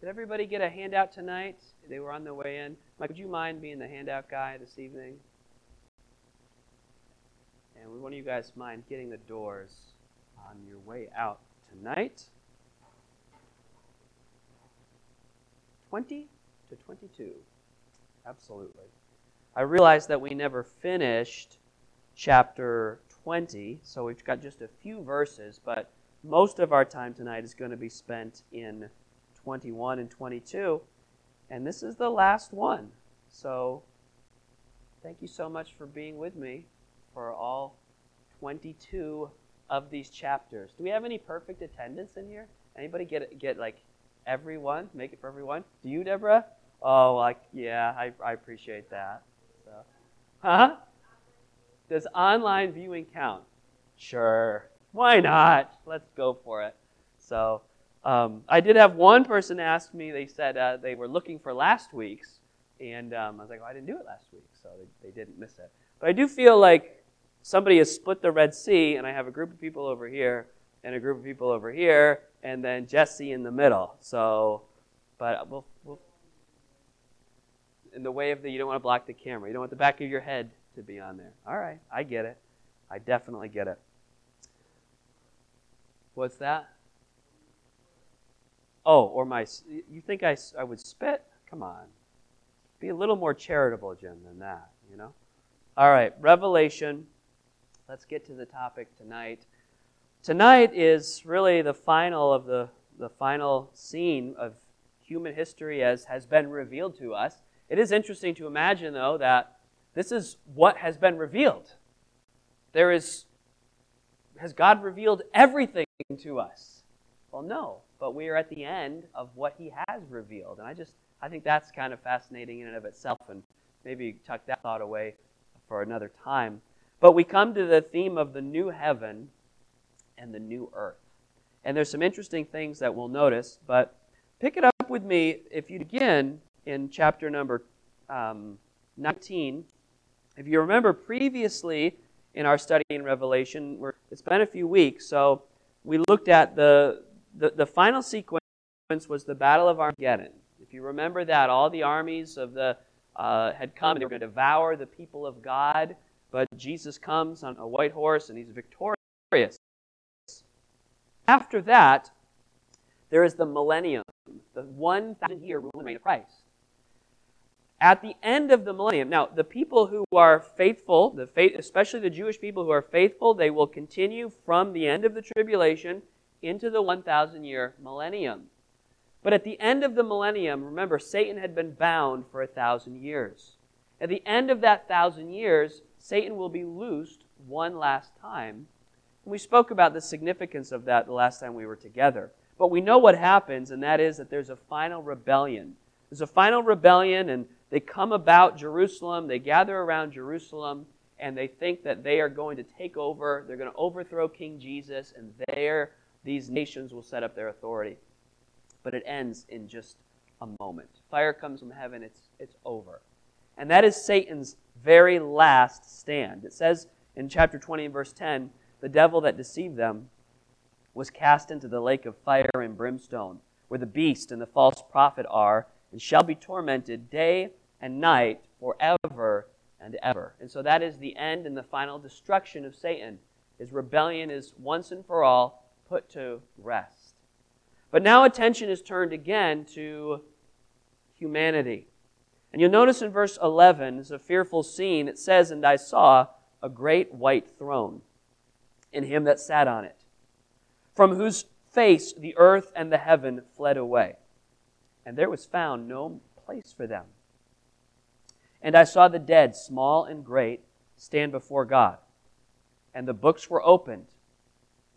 Did everybody get a handout tonight? They were on their way in. Mike, would you mind being the handout guy this evening? And would one of you guys mind getting the doors on your way out tonight? 20 to 22. Absolutely. I realize that we never finished chapter 20, so we've got just a few verses, but most of our time tonight is going to be spent in 21 and 22, and this is the last one. So thank you so much for being with me for all 22 of these chapters. Do we have any perfect attendance in here? Anybody get get like everyone? Make it for everyone? Do you, Deborah? Oh, like yeah, I, I appreciate that. So, huh? Does online viewing count? Sure. Why not? Let's go for it. So, um, I did have one person ask me. They said uh, they were looking for last week's, and um, I was like, oh, I didn't do it last week, so they, they didn't miss it. But I do feel like somebody has split the Red Sea, and I have a group of people over here and a group of people over here, and then Jesse in the middle. So, but we'll, we'll in the way of the you don't want to block the camera. You don't want the back of your head to be on there. All right, I get it. I definitely get it. What's that? Oh, or my. You think I, I would spit? Come on. Be a little more charitable, Jim, than that, you know? All right, Revelation. Let's get to the topic tonight. Tonight is really the final of the, the final scene of human history as has been revealed to us. It is interesting to imagine, though, that this is what has been revealed. There is, has God revealed everything to us? Well, no, but we are at the end of what He has revealed. And I just, I think that's kind of fascinating in and of itself, and maybe tuck that thought away for another time. But we come to the theme of the new heaven and the new earth. And there's some interesting things that we'll notice, but pick it up with me if you begin in chapter number um, 19. If you remember previously in our study in Revelation, it's been a few weeks, so we looked at the, the, the final sequence was the Battle of Armageddon. If you remember that, all the armies of the uh, had come and they were going to devour the people of God, but Jesus comes on a white horse and he's victorious. After that, there is the millennium, the 1,000 year rule and reign of Christ at the end of the millennium. Now, the people who are faithful, the faith, especially the Jewish people who are faithful, they will continue from the end of the tribulation into the 1,000 year millennium. But at the end of the millennium, remember, Satan had been bound for a thousand years. At the end of that thousand years, Satan will be loosed one last time. And we spoke about the significance of that the last time we were together. But we know what happens, and that is that there's a final rebellion. There's a final rebellion, and they come about Jerusalem, they gather around Jerusalem, and they think that they are going to take over, they're going to overthrow King Jesus, and there these nations will set up their authority. But it ends in just a moment. Fire comes from heaven, it's, it's over. And that is Satan's very last stand. It says in chapter 20 and verse 10 the devil that deceived them was cast into the lake of fire and brimstone, where the beast and the false prophet are, and shall be tormented day and night forever and ever. And so that is the end and the final destruction of Satan. His rebellion is once and for all put to rest. But now attention is turned again to humanity. And you'll notice in verse 11, it's a fearful scene. It says, And I saw a great white throne, and him that sat on it, from whose face the earth and the heaven fled away. And there was found no place for them. And I saw the dead, small and great, stand before God. And the books were opened,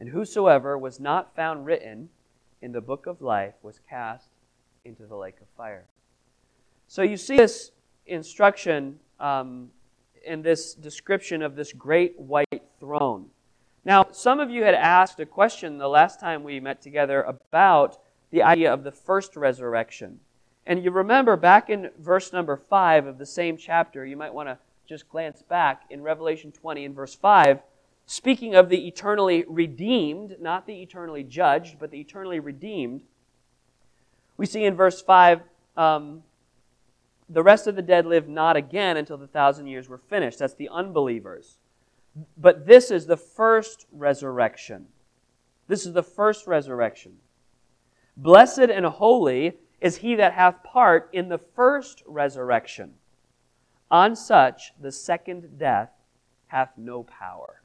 And whosoever was not found written in the book of life was cast into the lake of fire. So you see this instruction um, in this description of this great white throne. Now, some of you had asked a question the last time we met together about the idea of the first resurrection. And you remember back in verse number 5 of the same chapter, you might want to just glance back in Revelation 20 in verse 5, speaking of the eternally redeemed, not the eternally judged, but the eternally redeemed. We see in verse 5 um, the rest of the dead live not again until the thousand years were finished. That's the unbelievers. But this is the first resurrection. This is the first resurrection. Blessed and holy is he that hath part in the first resurrection. On such the second death hath no power.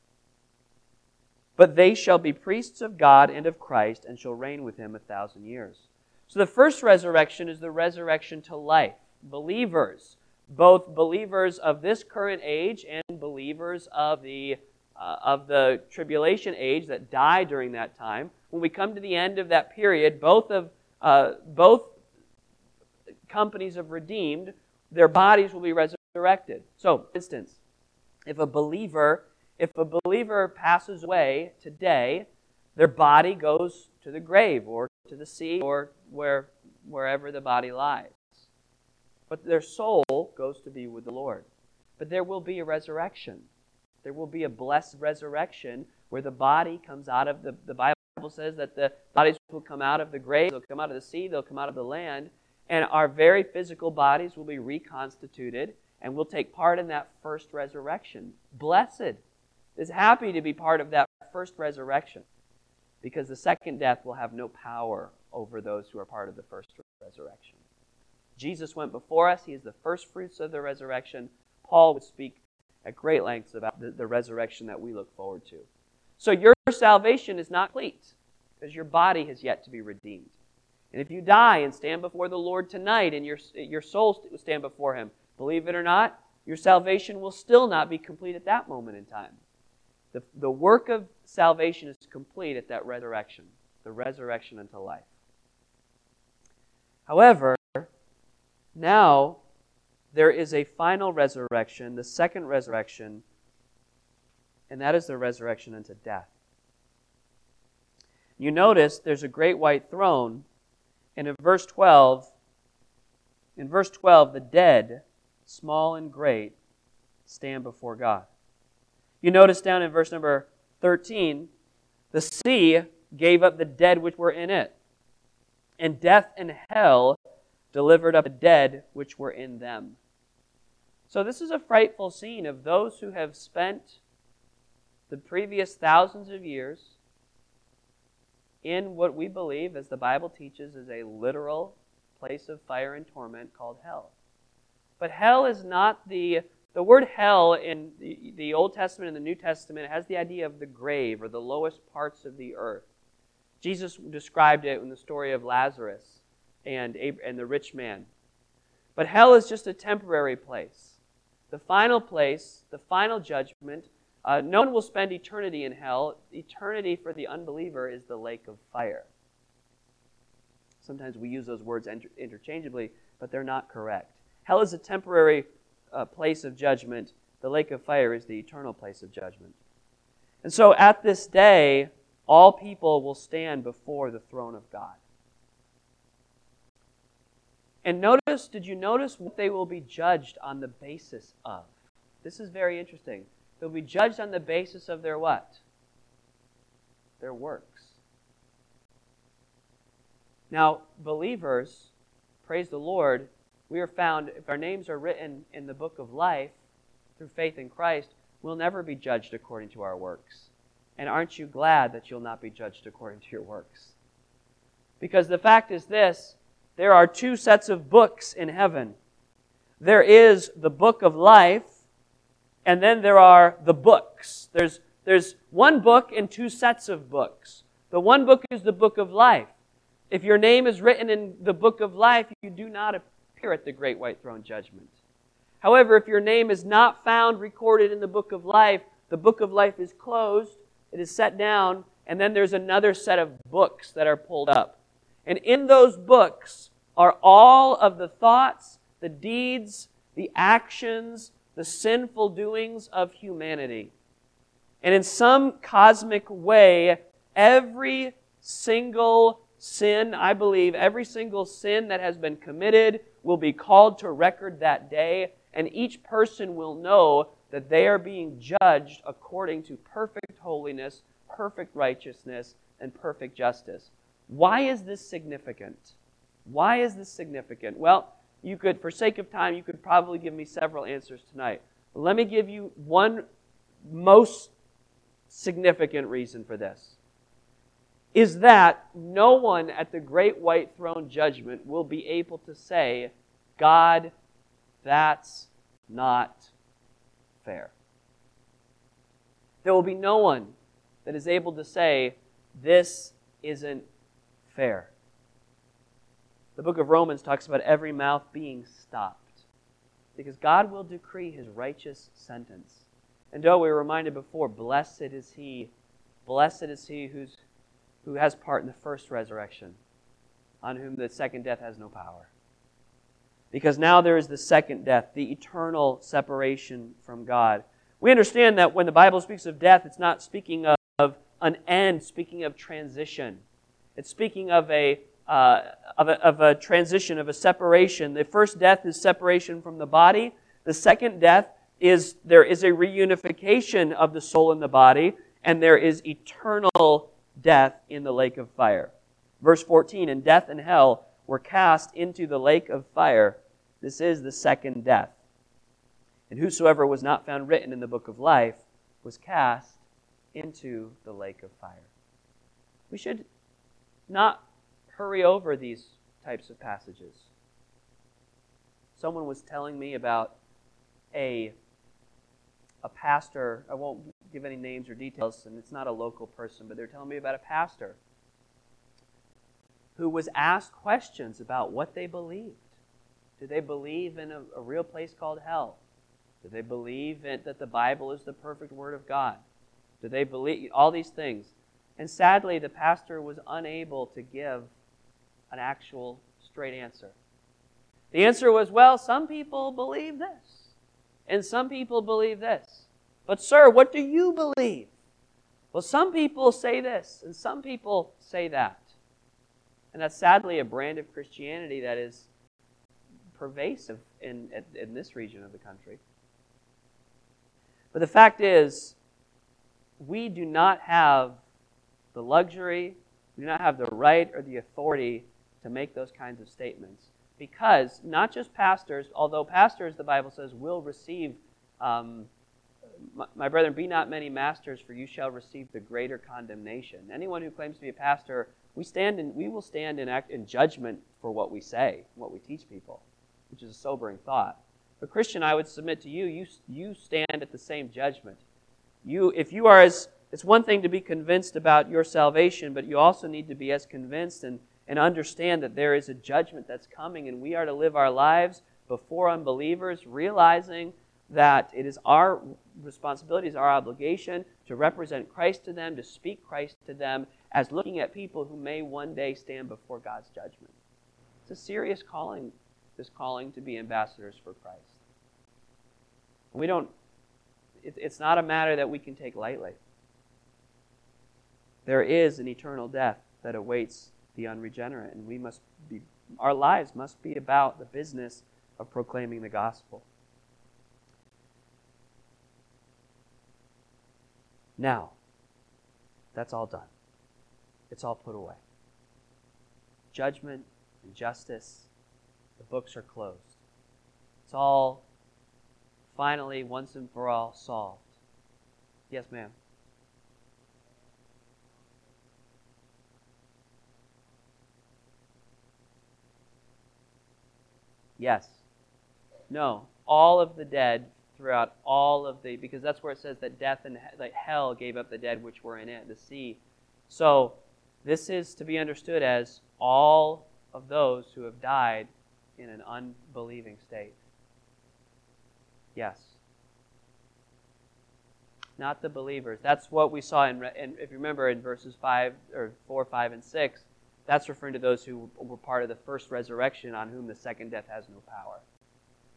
But they shall be priests of God and of Christ, and shall reign with him a thousand years. So the first resurrection is the resurrection to life believers, both believers of this current age and believers of the uh, of the tribulation age that die during that time. When we come to the end of that period, both of uh, both companies of redeemed, their bodies will be resurrected. So, for instance, if a believer if a believer passes away today, their body goes to the grave or to the sea or where, wherever the body lies but their soul goes to be with the Lord. But there will be a resurrection. There will be a blessed resurrection where the body comes out of the, the Bible says that the bodies will come out of the grave, they'll come out of the sea, they'll come out of the land, and our very physical bodies will be reconstituted and we'll take part in that first resurrection. Blessed is happy to be part of that first resurrection because the second death will have no power over those who are part of the first resurrection. Jesus went before us. He is the first fruits of the resurrection. Paul would speak at great lengths about the, the resurrection that we look forward to. So your salvation is not complete because your body has yet to be redeemed. And if you die and stand before the Lord tonight and your, your soul stand before Him, believe it or not, your salvation will still not be complete at that moment in time. The, the work of salvation is complete at that resurrection, the resurrection unto life. However, now, there is a final resurrection, the second resurrection, and that is the resurrection unto death. You notice there's a great white throne, and in verse 12, in verse 12, the dead, small and great, stand before God. You notice down in verse number 13, the sea gave up the dead which were in it, and death and hell delivered up the dead which were in them. So, this is a frightful scene of those who have spent the previous thousands of years in what we believe, as the Bible teaches, is a literal place of fire and torment called hell. But hell is not the the word hell in the, Old Testament and the New Testament has the idea of the grave or the lowest parts of the earth. Jesus described it in the story of Lazarus and, and the rich man. But hell is just a temporary place. The final place, the final judgment, uh, no one will spend eternity in hell. Eternity for the unbeliever is the lake of fire. Sometimes we use those words inter- interchangeably, but they're not correct. Hell is a temporary uh, place of judgment. The lake of fire is the eternal place of judgment. And so at this day, all people will stand before the throne of God. And notice, did you notice what they will be judged on the basis of? This is very interesting. They'll be judged on the basis of their what? Their works. Now, believers, praise the Lord, we are found, if our names are written in the book of life through faith in Christ, we'll never be judged according to our works. And aren't you glad that you'll not be judged according to your works? Because the fact is this there are two sets of books in heaven. There is the book of life, and then there are the books. There's, there's one book and two sets of books. The one book is the book of life. If your name is written in the book of life, you do not appear at the great white throne judgment. However, if your name is not found recorded in the book of life, the book of life is closed, it is set down, and then there's another set of books that are pulled up. And in those books are all of the thoughts, the deeds, the actions, the sinful doings of humanity. And in some cosmic way, every single sin, I believe, every single sin that has been committed will be called to record that day, and each person will know that they are being judged according to perfect holiness, perfect righteousness, and perfect justice. Why is this significant? Why is this significant? Well, you could, for sake of time, you could probably give me several answers tonight. But let me give you one most significant reason for this. Is that no one at the great white throne judgment will be able to say, God, that's not fair. There will be no one that is able to say, This isn't fair. The book of Romans talks about every mouth being stopped because God will decree his righteous sentence. And though we were reminded before, blessed is he, blessed is he who's, who has part in the first resurrection, on whom the second death has no power. Because now there is the second death, the eternal separation from God. We understand that when the Bible speaks of death, it's not speaking of, an end, speaking of transition. It's speaking of a, uh, of a, of a transition, of a separation. The first death is separation from the body. The second death is there is a reunification of the soul and the body, and there is eternal death in the lake of fire. Verse 14, and death and hell were cast into the lake of fire. This is the second death. And whosoever was not found written in the book of life was cast into the lake of fire. We should not hurry over these types of passages. Someone was telling me about a, a pastor, I won't give any names or details, and it's not a local person, but they're telling me about a pastor who was asked questions about what they believed. Do they believe in a, a real place called hell? Do they believe in, that the Bible is the perfect Word of God? Do they believe all these things? And sadly, the pastor was unable to give an actual straight answer. The answer was, well, some people believe this, and some people believe this. But, sir, what do you believe? Well, some people say this, and some people say that. And that's sadly a brand of Christianity that is pervasive in, in this region of the country. But the fact is, we do not have the luxury, we do not have the right or the authority to make those kinds of statements. Because not just pastors, although pastors, the Bible says, will receive, um, my, brethren, be not many masters, for you shall receive the greater condemnation. Anyone who claims to be a pastor, we stand in, we will stand in, act, in judgment for what we say, what we teach people, which is a sobering thought. But Christian, I would submit to you, you, you stand at the same judgment. You, if you are as it's one thing to be convinced about your salvation, but you also need to be as convinced and, and understand that there is a judgment that's coming, and we are to live our lives before unbelievers, realizing that it is our responsibility, is our obligation to represent Christ to them, to speak Christ to them, as looking at people who may one day stand before God's judgment. It's a serious calling, this calling to be ambassadors for Christ. We don't, it's not a matter that we can take lightly. There is an eternal death that awaits the unregenerate, and we must be, our lives must be about the business of proclaiming the gospel. Now, that's all done. It's all put away. Judgment and justice, the books are closed. It's all finally, once and for all, solved. Yes, ma'am. Yes. No. All of the dead throughout all of the, because that's where it says that death and like hell gave up the dead which were in it, the sea. So this is to be understood as all of those who have died in an unbelieving state. Yes. Not the believers. That's what we saw in, in if you remember in verses 5 or 4, 5 and 6 that's referring to those who were part of the first resurrection on whom the second death has no power.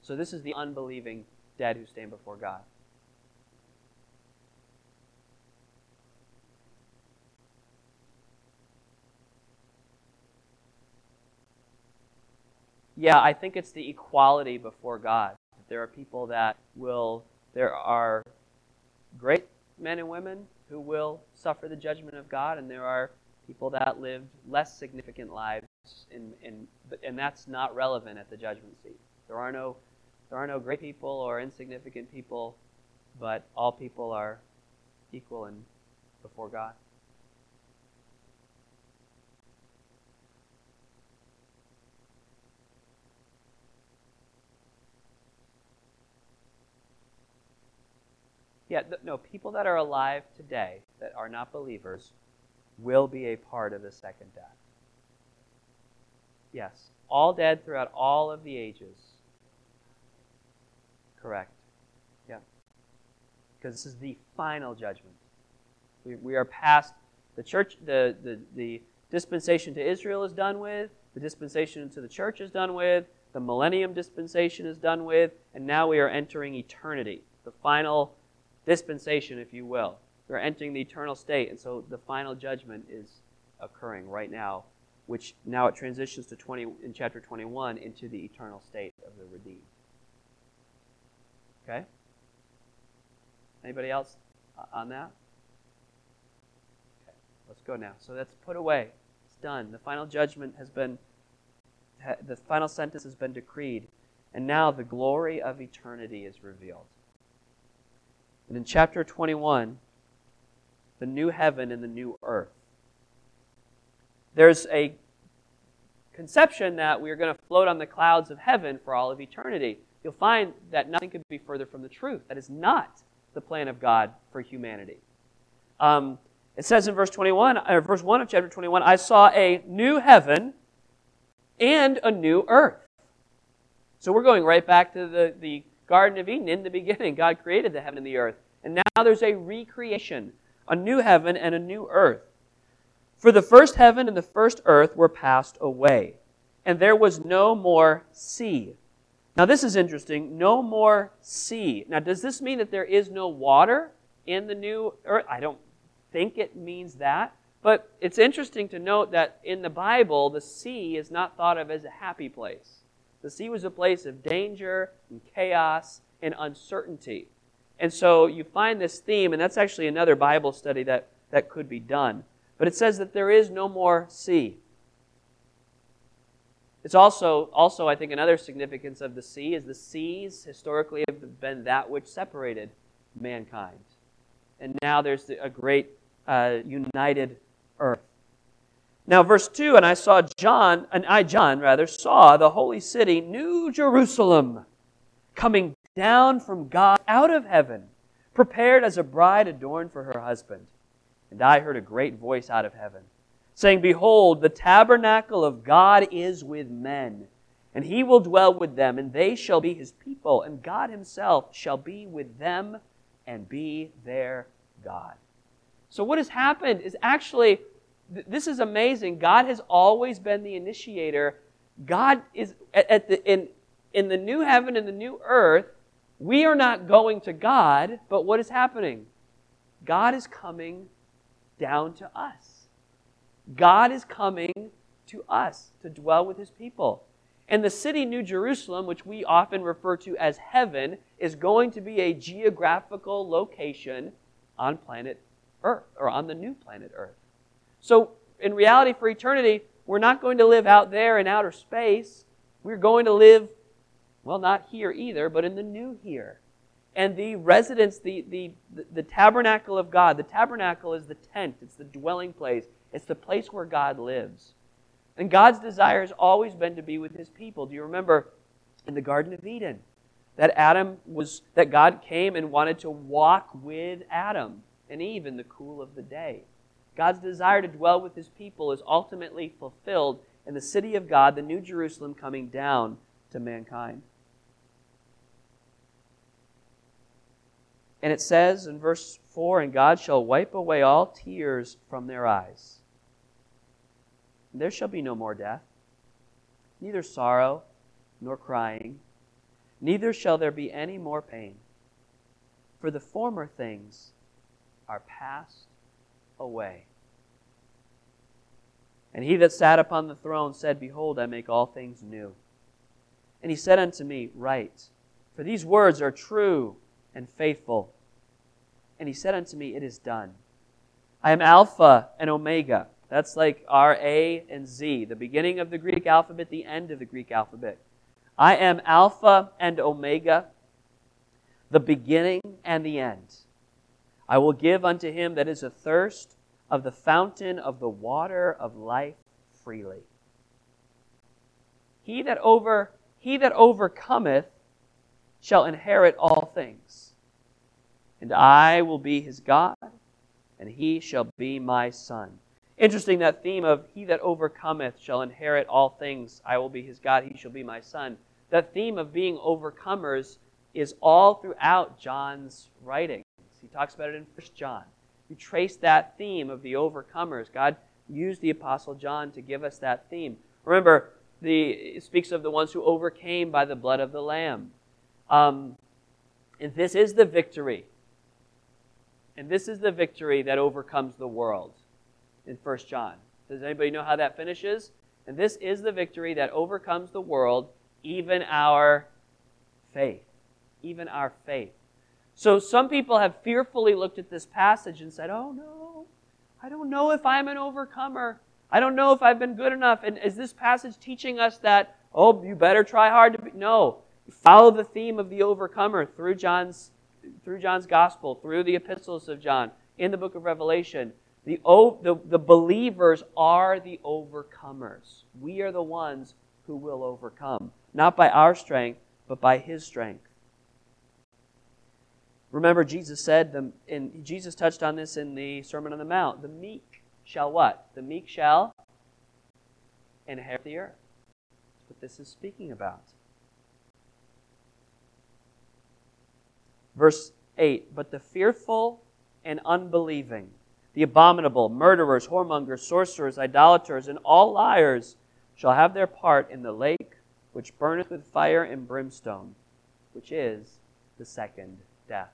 So this is the unbelieving dead who stand before God. Yeah, I think it's the equality before God. There are people that will, there are great men and women who will suffer the judgment of God, and there are people that lived less significant lives, in, in, and that's not relevant at the judgment seat. There are no, there are no great people or insignificant people, but all people are equal and before God. Yeah, no, people that are alive today that are not believers will be a part of the second death. Yes, all dead throughout all of the ages. Correct. Yeah. Because this is the final judgment. We, we are past the church, the, the, the dispensation to Israel is done with, the dispensation to the church is done with, the millennium dispensation is done with, and now we are entering eternity, the final dispensation, if you will. We're entering the eternal state, and so the final judgment is occurring right now, which now it transitions to 20 in chapter 21 into the eternal state of the redeemed. Okay? Anybody else on that? Okay, let's go now. So that's put away. It's done. The final judgment has been, the final sentence has been decreed. And now the glory of eternity is revealed. And in chapter 21, the new heaven and the new earth. There's a conception that we are going to float on the clouds of heaven for all of eternity. You'll find that nothing could be further from the truth. That is not the plan of God for humanity. Um, it says in verse 21, or verse 1 of chapter 21, I saw a new heaven and a new earth. So we're going right back to the, the Garden of Eden. In the beginning, God created the heaven and the earth. And now there's a recreation, a new heaven and a new earth. For the first heaven and the first earth were passed away, and there was no more sea. Now, this is interesting. No more sea. Now, does this mean that there is no water in the new earth? I don't think it means that. But it's interesting to note that in the Bible, the sea is not thought of as a happy place. The sea was a place of danger and chaos and uncertainty. And so you find this theme, and that's actually another Bible study that, that could be done. But it says that there is no more sea. It's also, also, I think, another significance of the sea is the seas historically have been that which separated mankind. And now there's a great uh, united earth. Now, verse 2 And I saw John, and I, John, rather, saw the holy city, New Jerusalem, coming down from God out of heaven, prepared as a bride adorned for her husband. And I heard a great voice out of heaven, saying, Behold, the tabernacle of God is with men, and he will dwell with them, and they shall be his people, and God himself shall be with them and be their God. So, what has happened is actually, this is amazing. God has always been the initiator. God is at the, in, in the new heaven and the new earth, we are not going to God, but what is happening? God is coming down to us. God is coming to us to dwell with his people. And the city, New Jerusalem, which we often refer to as heaven, is going to be a geographical location on planet Earth, or on the new planet Earth. So, in reality, for eternity, we're not going to live out there in outer space. We're going to live well, not here either, but in the new here. And the residence, the, the, the, tabernacle of God, the tabernacle is the tent, it's the dwelling place, it's the place where God lives. And God's desire has always been to be with his people. Do you remember in the Garden of Eden that Adam was that God came and wanted to walk with Adam and Eve in the cool of the day. God's desire to dwell with his people is ultimately fulfilled in the city of God, the New Jerusalem coming down to mankind. And it says in verse 4 And God shall wipe away all tears from their eyes. There shall be no more death, neither sorrow nor crying, neither shall there be any more pain. For the former things are passed away. And he that sat upon the throne said, Behold, I make all things new. And he said unto me, Write, for these words are true and faithful. And he said unto me, It is done. I am Alpha and Omega. That's like R, A, and Z, the beginning of the Greek alphabet, the end of the Greek alphabet. I am Alpha and Omega, the beginning and the end. I will give unto him that is athirst of the fountain of the water of life freely. He that over he that overcometh shall inherit all things. And I will be his God, and he shall be my son. Interesting that theme of he that overcometh shall inherit all things. I will be his God, he shall be my son. That theme of being overcomers is all throughout John's writings. He talks about it in 1 John. You trace that theme of the overcomers. God used the Apostle John to give us that theme. Remember, the, it speaks of the ones who overcame by the blood of the Lamb. Um, and this is the victory. And this is the victory that overcomes the world in 1 John. Does anybody know how that finishes? And this is the victory that overcomes the world, even our faith. Even our faith. So some people have fearfully looked at this passage and said, Oh no, I don't know if I'm an overcomer. I don't know if I've been good enough. And is this passage teaching us that, oh, you better try hard to be? No. Follow the theme of the overcomer through John's, through John's gospel, through the epistles of John, in the book of Revelation. The, the, the believers are the overcomers. We are the ones who will overcome, not by our strength, but by his strength. Remember, Jesus said, the, and Jesus touched on this in the Sermon on the Mount the meek shall what? The meek shall inherit the earth. That's what this is speaking about. Verse 8 But the fearful and unbelieving, the abominable, murderers, whoremongers, sorcerers, idolaters, and all liars shall have their part in the lake which burneth with fire and brimstone, which is the second death.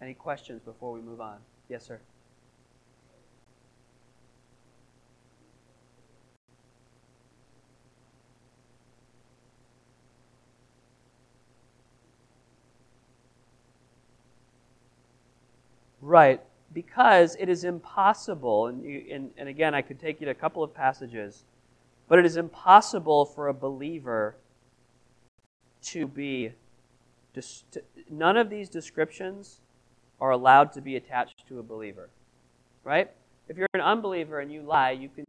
Any questions before we move on? Yes, sir. Right, because it is impossible, and, you, and, and again, I could take you to a couple of passages, but it is impossible for a believer to be. None of these descriptions are allowed to be attached to a believer. Right? If you're an unbeliever and you lie, you can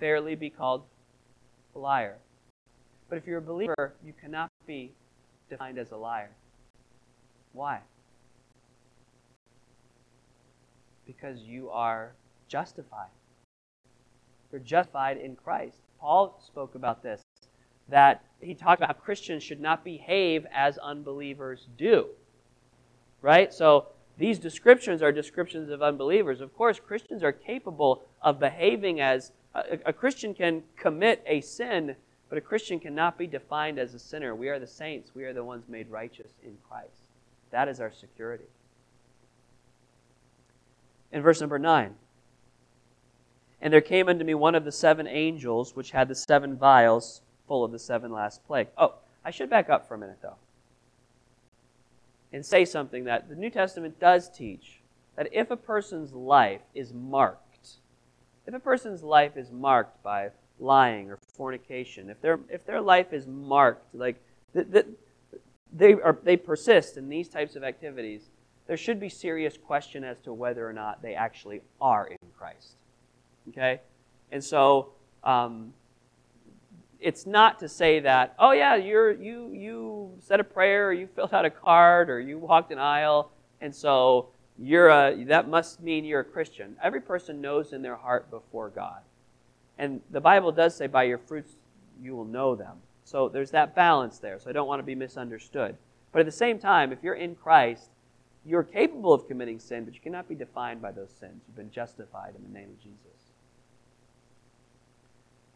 fairly be called a liar. But if you're a believer, you cannot be defined as a liar. Why? Because you are justified. You're justified in Christ. Paul spoke about this, that he talked about Christians should not behave as unbelievers do. Right? So these descriptions are descriptions of unbelievers. Of course, Christians are capable of behaving as a, a, Christian can commit a sin, but a Christian cannot be defined as a sinner. We are the saints, we are the ones made righteous in Christ. That is our security. In verse number 9, and there came unto me one of the seven angels which had the seven vials full of the seven last plague. Oh, I should back up for a minute though and say something that the New Testament does teach that if a person's life is marked, if a person's life is marked by lying or fornication, if their if their life is marked like that, they are they persist in these types of activities, there should be serious question as to whether or not they actually are in Christ. Okay, and so um, it's not to say that, oh yeah, you're, you, you said a prayer, or you filled out a card, or you walked an aisle, and so you're a, that must mean you're a Christian. Every person knows in their heart before God. And the Bible does say, by your fruits you will know them. So there's that balance there. So I don't want to be misunderstood. But at the same time, if you're in Christ, you're capable of committing sin, but you cannot be defined by those sins. You've been justified in the name of Jesus.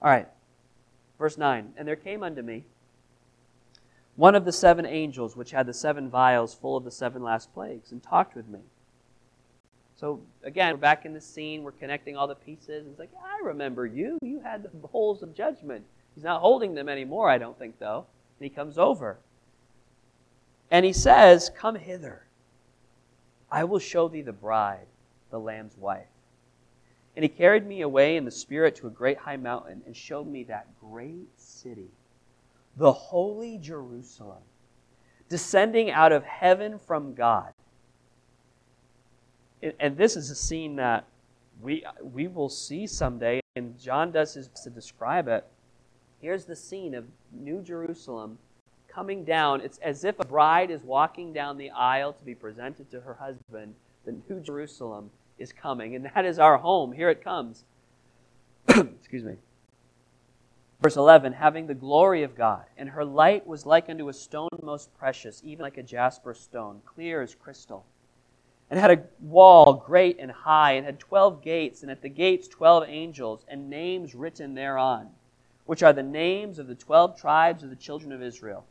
All right, verse 9. And there came unto me one of the seven angels which had the seven vials full of the seven last plagues, and talked with me. So again, we're back in the scene. We're connecting all the pieces. It's like, I remember you. You had the bowls of judgment. He's not holding them anymore, I don't think, though. And he comes over. And he says, Come hither. I will show thee the bride, the Lamb's wife. And he carried me away in the Spirit to a great high mountain and showed me that great city the holy Jerusalem, descending out of heaven from God. And this is a scene that we, we will see someday, and John does his best to describe it. Here's the scene of New Jerusalem coming down. It's as if a bride is walking down the aisle to be presented to her husband. The New Jerusalem is coming, and that is our home. Here it comes. Excuse me. Verse 11, having the glory of God, and her light was like unto a stone most precious, even like a jasper stone, clear as crystal. And had a wall great and high, and had twelve gates, and at the gates twelve angels, and names written thereon, which are the names of the twelve tribes of the children of Israel.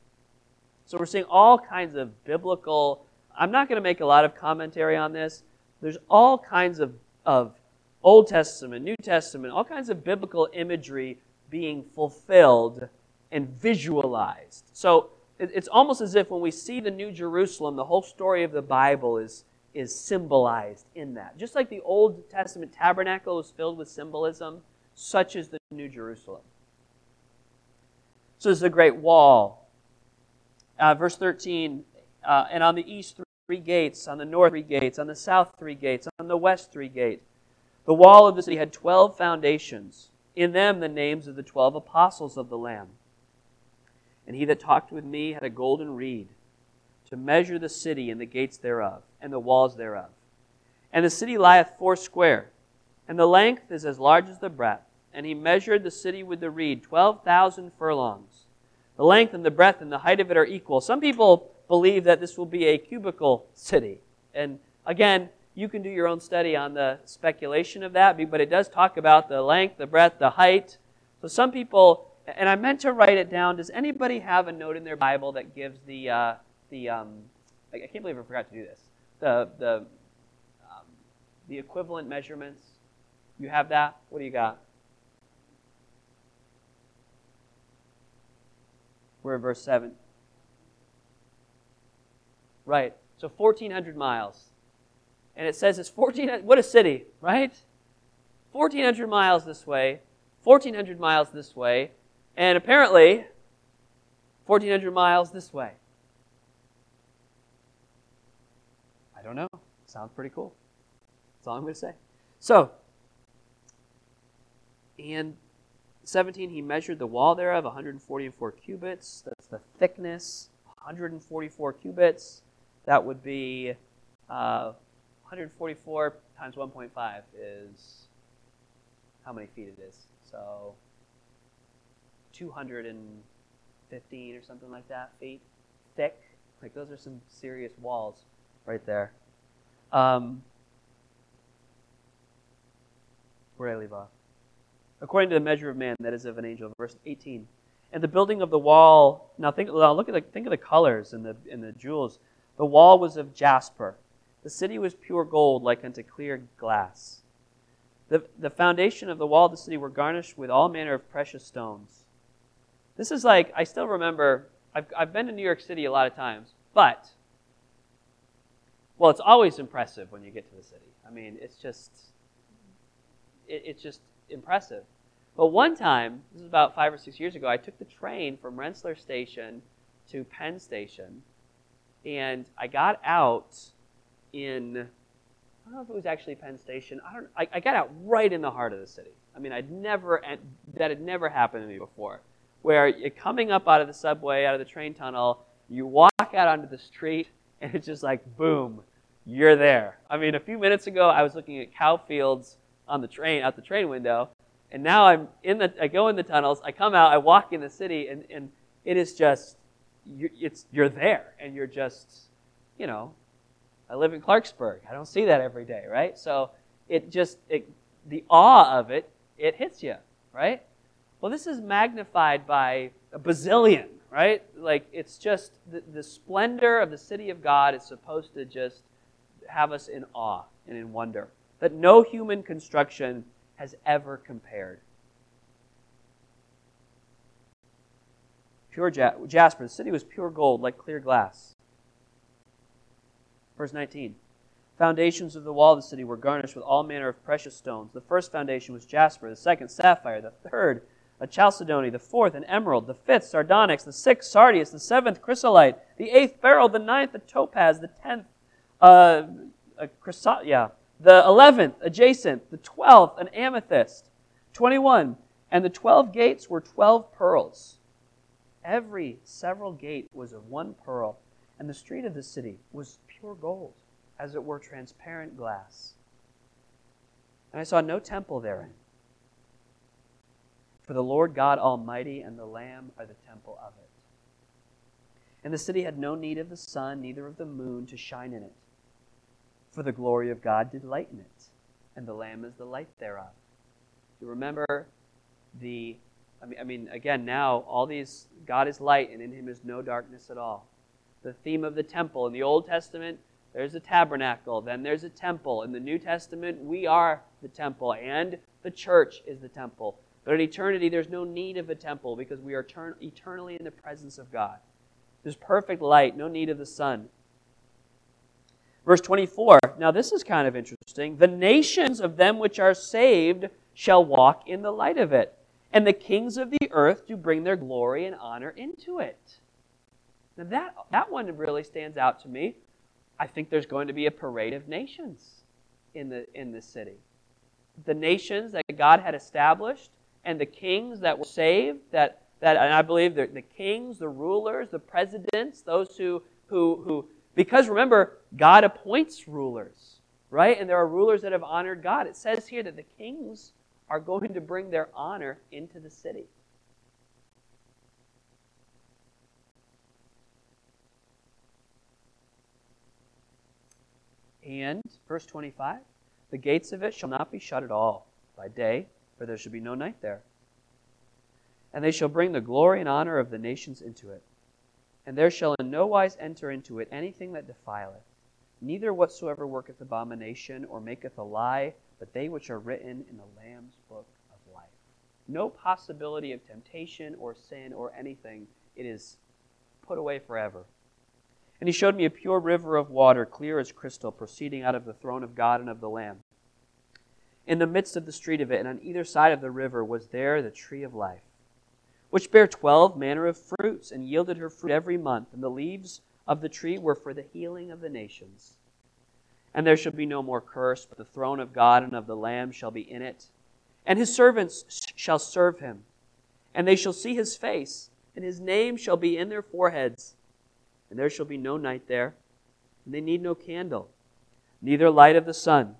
So we're seeing all kinds of biblical. I'm not going to make a lot of commentary on this. There's all kinds of, of Old Testament, New Testament, all kinds of biblical imagery being fulfilled and visualized. So it's almost as if when we see the New Jerusalem, the whole story of the Bible is, is symbolized in that. Just like the Old Testament tabernacle is filled with symbolism, such is the New Jerusalem. So there's a great wall. Uh, verse 13, uh, and on the east three gates, on the north three gates, on the south three gates, on the west three gates. The wall of the city had 12 foundations in them the names of the twelve apostles of the Lamb. And he that talked with me had a golden reed to measure the city and the gates thereof, and the walls thereof. And the city lieth foursquare, and the length is as large as the breadth. And he measured the city with the reed, twelve thousand furlongs. The length and the breadth and the height of it are equal. Some people believe that this will be a cubical city. And again, you can do your own study on the speculation of that, but it does talk about the length, the breadth, the height. So some people, and I meant to write it down. Does anybody have a note in their Bible that gives the uh, the um, I can't believe I forgot to do this. The the um, the equivalent measurements. You have that. What do you got? We're in verse seven. Right. So 1,400 miles. And it says it's 14 what a city right? 1400 miles this way 1400 miles this way and apparently 1400 miles this way. I don't know. Sounds pretty cool. That's all i'm going to say. So and 17 he measured the wall thereof 144 cubits that's the thickness 144 cubits that would be uh, 144 times 1.5 is how many feet it is. So 215 or something like that feet thick. Like those are some serious walls right there. Um, where did I leave off? According to the measure of man, that is of an angel. Verse 18. And the building of the wall. Now think. Now look at the think of the colors and the and the jewels. The wall was of jasper the city was pure gold, like unto clear glass. The, the foundation of the wall of the city were garnished with all manner of precious stones. This is like, I still remember, I've, I've been to New York City a lot of times, but, well, it's always impressive when you get to the city. I mean, it's just, it, it's just impressive. But one time, this is about five or six years ago, I took the train from Rensselaer Station to Penn Station, and I got out in, I don't know if it was actually Penn Station. I don't. I, I got out right in the heart of the city. I mean, I'd never that had never happened to me before. Where you're coming up out of the subway, out of the train tunnel, you walk out onto the street, and it's just like boom, you're there. I mean, a few minutes ago, I was looking at cow fields on the train out the train window, and now I'm in the. I go in the tunnels. I come out. I walk in the city, and and it is just, you, it's you're there, and you're just, you know, I live in Clarksburg. I don't see that every day, right? So it just, it, the awe of it, it hits you, right? Well, this is magnified by a bazillion, right? Like it's just the, the splendor of the city of God is supposed to just have us in awe and in wonder that no human construction has ever compared. Pure jasper. The city was pure gold, like clear glass. Verse 19. Foundations of the wall of the city were garnished with all manner of precious stones. The first foundation was jasper, the second sapphire, the third a chalcedony, the fourth an emerald, the fifth sardonyx, the sixth sardius, the seventh chrysolite, the eighth beryl, the ninth a topaz, the tenth uh, a chrysot, yeah, the eleventh a jacinth, the twelfth an amethyst, twenty-one, and the twelve gates were twelve pearls. Every several gate was of one pearl, and the street of the city was pure gold, as it were transparent glass. And I saw no temple therein for the Lord God Almighty and the Lamb are the temple of it. And the city had no need of the sun, neither of the moon to shine in it. For the glory of God did lighten it, and the Lamb is the light thereof. You remember the, I mean, I mean, again, now all these, God is light, and in him is no darkness at all. The theme of the temple in the Old Testament, there's a tabernacle, then there's a temple. In the New Testament, we are the temple, and the church is the temple. But in eternity, there's no need of a temple because we are eternally in the presence of God. There's perfect light, no need of the sun. Verse 24, now this is kind of interesting. The nations of them which are saved shall walk in the light of it, and the kings of the earth do bring their glory and honor into it. Now that, that one really stands out to me. I think there's going to be a parade of nations in the in the city. The nations that God had established and the kings that were saved, that, that and I believe the, the kings, the rulers, the presidents, those who, who, who, because remember, God appoints rulers, right? And there are rulers that have honored God. It says here that the kings are going to bring their honor into the city. And, verse 25, the gates of it shall not be shut at all by day, for there shall be no night there. And they shall bring the glory and honor of the nations into it. And there shall in no wise enter into it anything that defileth, neither whatsoever worketh abomination or maketh a lie, but they which are written in the Lamb's book of life. No possibility of temptation or sin or anything. It is put away forever. And he showed me a pure river of water, clear as crystal, proceeding out of the throne of God and of the Lamb in the midst of the street of it, and on either side of the river was there the tree of life, which bare twelve manner of fruits, and yielded her fruit every month, and the leaves of the tree were for the healing of the nations. And there shall be no more curse, but the throne of God and of the Lamb shall be in it, and his servants shall serve him, and they shall see his face, and his name shall be in their foreheads. And there shall be no night there, and they need no candle, neither light of the sun.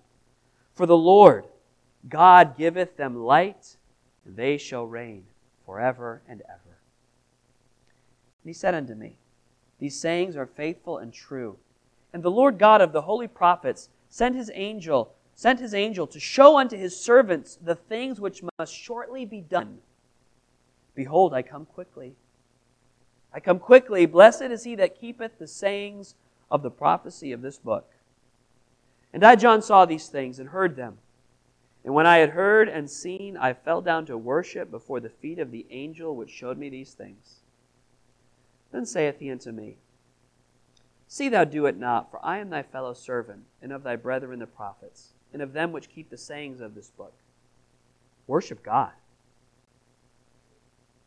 For the Lord, God giveth them light, and they shall reign forever and ever. And he said unto me, These sayings are faithful and true. And the Lord God of the holy prophets sent his angel, sent his angel to show unto his servants the things which must shortly be done. Behold, I come quickly. I come quickly. Blessed is he that keepeth the sayings of the prophecy of this book. And I, John, saw these things and heard them. And when I had heard and seen, I fell down to worship before the feet of the angel which showed me these things. Then saith he unto me, See thou do it not, for I am thy fellow servant, and of thy brethren the prophets, and of them which keep the sayings of this book. Worship God.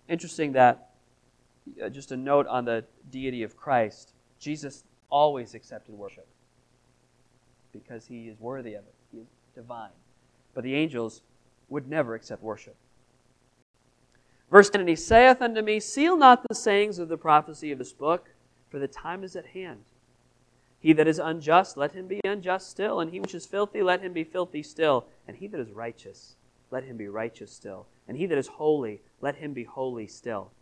Interesting that, uh, just a note on the deity of Christ, Jesus always accepted worship because he is worthy of it. He is divine but the angels would never accept worship. Verse 10 And he saith unto me, Seal not the sayings of the prophecy of this book, for the time is at hand. He that is unjust, let him be unjust still, and he which is filthy, let him be filthy still, and he that is righteous, let him be righteous still, and he that is holy, let him be holy still.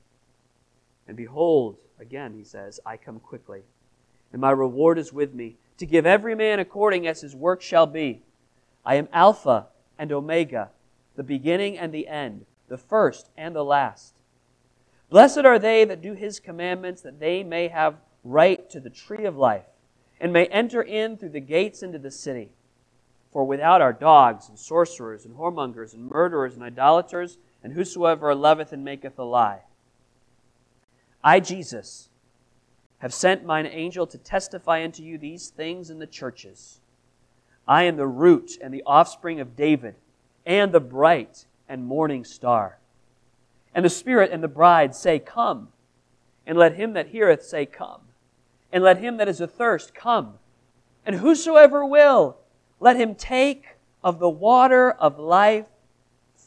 And behold, again he says, I come quickly, and my reward is with me to give every man according as his work shall be. I am Alpha and Omega, the beginning and the end, the first and the last. Blessed are they that do his commandments, that they may have right to the tree of life, and may enter in through the gates into the city. For without are dogs, and sorcerers, and whoremongers, and murderers, and idolaters, and whosoever loveth and maketh a lie. I, Jesus, have sent mine angel to testify unto you these things in the churches. I am the root and the offspring of David, and the bright and morning star. And the Spirit and the bride say, Come. And let him that heareth say, Come. And let him that is athirst come. And whosoever will, let him take of the water of life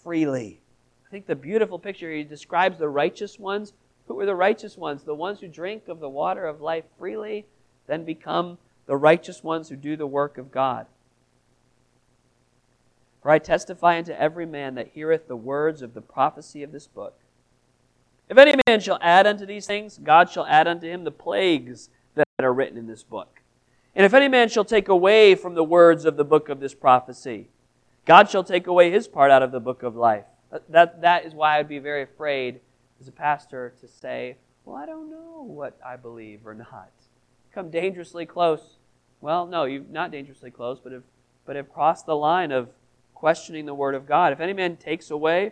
freely. I think the beautiful picture he describes the righteous ones who are the righteous ones? The ones who drink of the water of life freely, then become the righteous ones who do the work of God. For I testify unto every man that heareth the words of the prophecy of this book. If any man shall add unto these things, God shall add unto him the plagues that are written in this book. And if any man shall take away from the words of the book of this prophecy, God shall take away his part out of the book of life. That, that is why I'd be very afraid as a pastor to say, well, I don't know what I believe or not. Come dangerously close. Well, no, you've not dangerously close, but have, but have crossed the line of questioning the Word of God. If any man takes away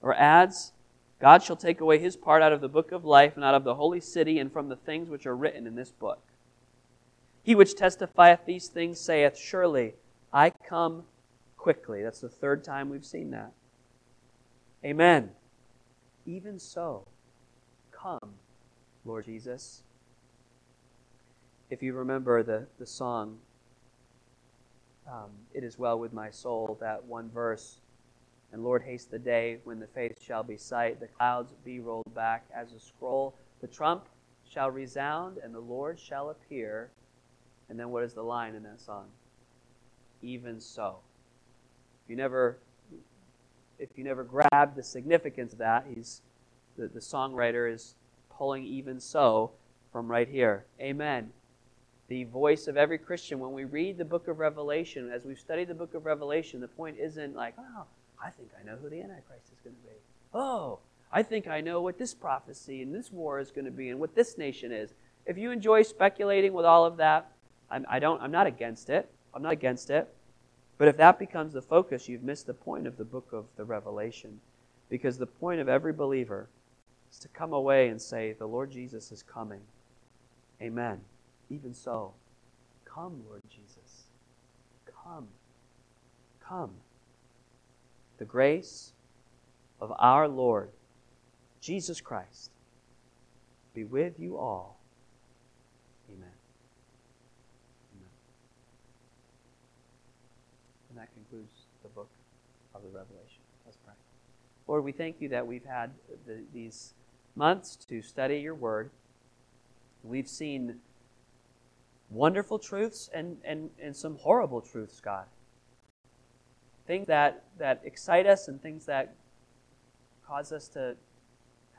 or adds, God shall take away his part out of the book of life and out of the holy city and from the things which are written in this book. He which testifieth these things saith, Surely I come quickly. That's the third time we've seen that. Amen. Even so, come, Lord Jesus. If you remember the, the song, um, It is Well with My Soul, that one verse, and Lord, haste the day when the face shall be sight, the clouds be rolled back as a scroll, the trump shall resound, and the Lord shall appear. And then what is the line in that song? Even so. If you never if you never grab the significance of that, he's the, the songwriter is pulling even so from right here. Amen. The voice of every Christian, when we read the book of Revelation, as we've studied the book of Revelation, the point isn't like, oh, I think I know who the Antichrist is going to be. Oh, I think I know what this prophecy and this war is going to be and what this nation is. If you enjoy speculating with all of that, I'm, I don't, I'm not against it. I'm not against it. But if that becomes the focus, you've missed the point of the book of the Revelation. Because the point of every believer is to come away and say, The Lord Jesus is coming. Amen. Even so, come, Lord Jesus. Come. Come. The grace of our Lord Jesus Christ be with you all. Amen. And that concludes the book of the Revelation. Let's pray. Lord, we thank you that we've had the, these months to study your word. We've seen wonderful truths and, and, and some horrible truths, God. Things that, that excite us and things that cause us to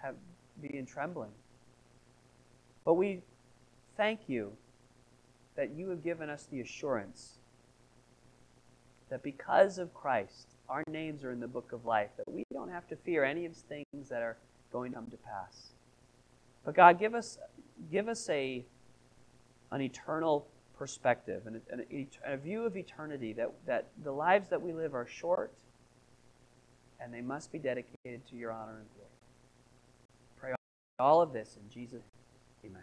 have, be in trembling. But we thank you that you have given us the assurance that because of Christ, our names are in the book of life, that we don't have to fear any of things that are going to come to pass. But God, give us, give us a, an eternal perspective and a, a view of eternity that, that the lives that we live are short and they must be dedicated to your honor and glory. Pray all of this in Jesus' Amen.